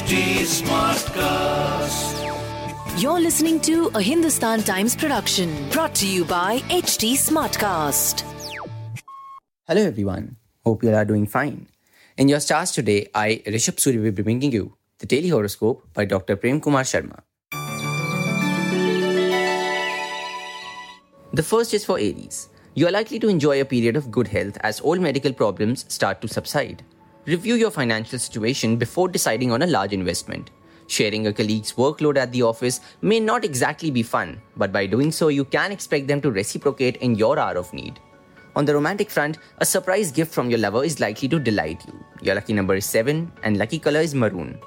HT Smartcast. You're listening to a Hindustan Times production brought to you by HT Smartcast. Hello everyone. Hope you all are doing fine. In your stars today, I, Rishabh Suri, will be bringing you the daily horoscope by Dr. Prem Kumar Sharma. The first is for Aries. You are likely to enjoy a period of good health as all medical problems start to subside. Review your financial situation before deciding on a large investment. Sharing a colleague's workload at the office may not exactly be fun, but by doing so, you can expect them to reciprocate in your hour of need. On the romantic front, a surprise gift from your lover is likely to delight you. Your lucky number is 7 and lucky color is maroon.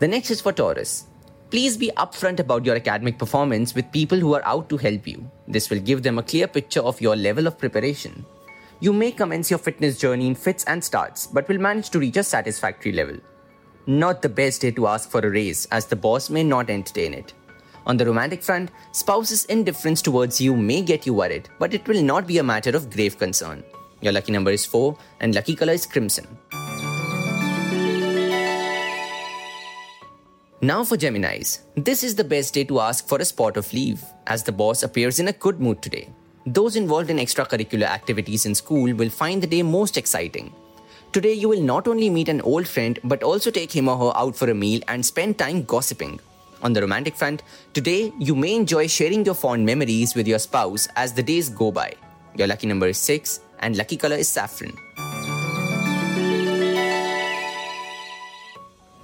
The next is for Taurus. Please be upfront about your academic performance with people who are out to help you. This will give them a clear picture of your level of preparation. You may commence your fitness journey in fits and starts, but will manage to reach a satisfactory level. Not the best day to ask for a raise, as the boss may not entertain it. On the romantic front, spouse's indifference towards you may get you worried, but it will not be a matter of grave concern. Your lucky number is 4 and lucky color is crimson. Now for Geminis. This is the best day to ask for a spot of leave, as the boss appears in a good mood today. Those involved in extracurricular activities in school will find the day most exciting. Today, you will not only meet an old friend but also take him or her out for a meal and spend time gossiping. On the romantic front, today you may enjoy sharing your fond memories with your spouse as the days go by. Your lucky number is 6 and lucky color is saffron.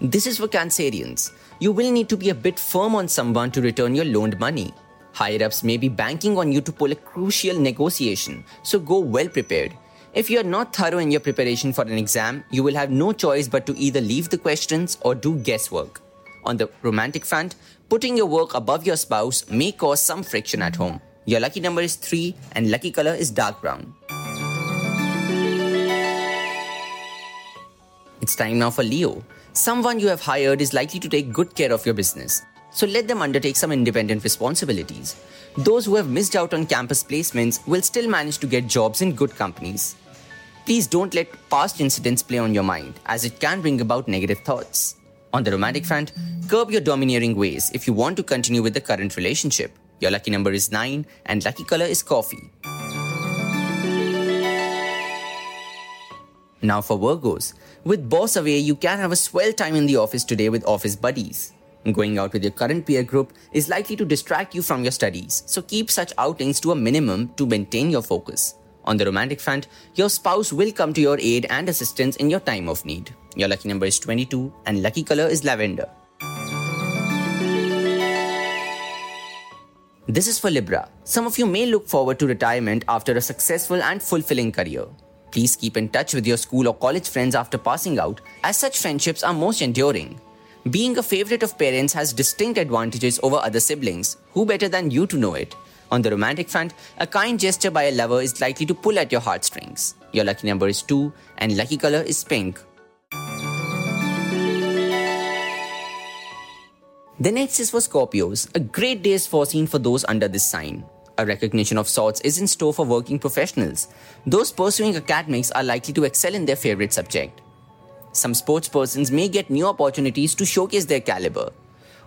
This is for Cancerians. You will need to be a bit firm on someone to return your loaned money. Higher ups may be banking on you to pull a crucial negotiation, so go well prepared. If you are not thorough in your preparation for an exam, you will have no choice but to either leave the questions or do guesswork. On the romantic front, putting your work above your spouse may cause some friction at home. Your lucky number is 3 and lucky color is dark brown. It's time now for Leo. Someone you have hired is likely to take good care of your business. So let them undertake some independent responsibilities. Those who have missed out on campus placements will still manage to get jobs in good companies. Please don't let past incidents play on your mind, as it can bring about negative thoughts. On the romantic front, curb your domineering ways if you want to continue with the current relationship. Your lucky number is 9 and lucky color is coffee. Now for Virgos. With boss away, you can have a swell time in the office today with office buddies. Going out with your current peer group is likely to distract you from your studies, so keep such outings to a minimum to maintain your focus. On the romantic front, your spouse will come to your aid and assistance in your time of need. Your lucky number is 22 and lucky color is lavender. This is for Libra. Some of you may look forward to retirement after a successful and fulfilling career. Please keep in touch with your school or college friends after passing out, as such friendships are most enduring. Being a favorite of parents has distinct advantages over other siblings. Who better than you to know it? On the romantic front, a kind gesture by a lover is likely to pull at your heartstrings. Your lucky number is 2 and lucky color is pink. The next is for Scorpios. A great day is foreseen for those under this sign. A recognition of sorts is in store for working professionals. Those pursuing academics are likely to excel in their favorite subject. Some sports persons may get new opportunities to showcase their caliber.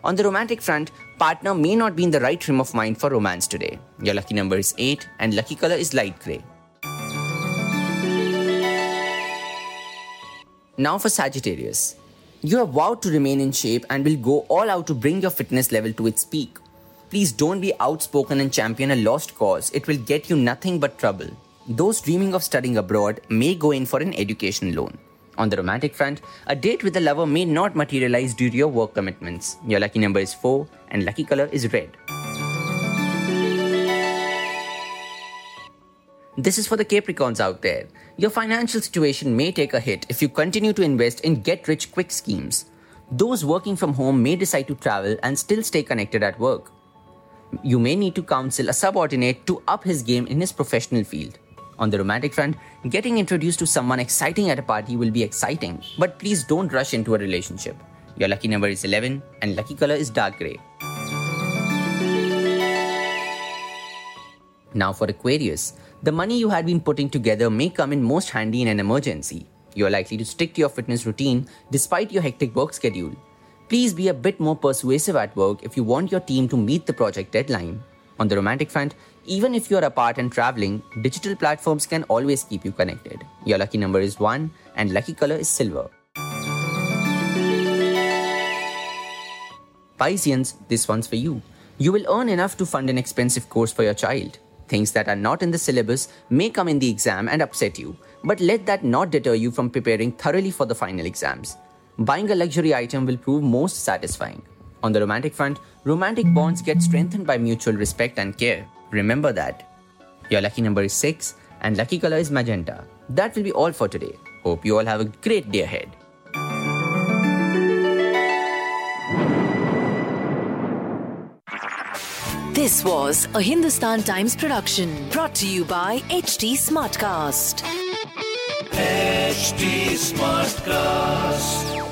On the romantic front, partner may not be in the right frame of mind for romance today. Your lucky number is 8 and lucky color is light grey. Now for Sagittarius. You have vowed to remain in shape and will go all out to bring your fitness level to its peak. Please don't be outspoken and champion a lost cause, it will get you nothing but trouble. Those dreaming of studying abroad may go in for an education loan. On the romantic front, a date with a lover may not materialize due to your work commitments. Your lucky number is 4 and lucky color is red. This is for the Capricorns out there. Your financial situation may take a hit if you continue to invest in get rich quick schemes. Those working from home may decide to travel and still stay connected at work. You may need to counsel a subordinate to up his game in his professional field. On the romantic front, getting introduced to someone exciting at a party will be exciting, but please don't rush into a relationship. Your lucky number is 11 and lucky color is dark grey. Now for Aquarius. The money you had been putting together may come in most handy in an emergency. You are likely to stick to your fitness routine despite your hectic work schedule. Please be a bit more persuasive at work if you want your team to meet the project deadline. On the romantic front, even if you are apart and traveling, digital platforms can always keep you connected. Your lucky number is 1 and lucky color is silver. Pisceans, this one's for you. You will earn enough to fund an expensive course for your child. Things that are not in the syllabus may come in the exam and upset you, but let that not deter you from preparing thoroughly for the final exams. Buying a luxury item will prove most satisfying. On the romantic front, romantic bonds get strengthened by mutual respect and care. Remember that. Your lucky number is 6 and lucky color is magenta. That will be all for today. Hope you all have a great day ahead. This was a Hindustan Times production brought to you by HT Smartcast. HT Smartcast.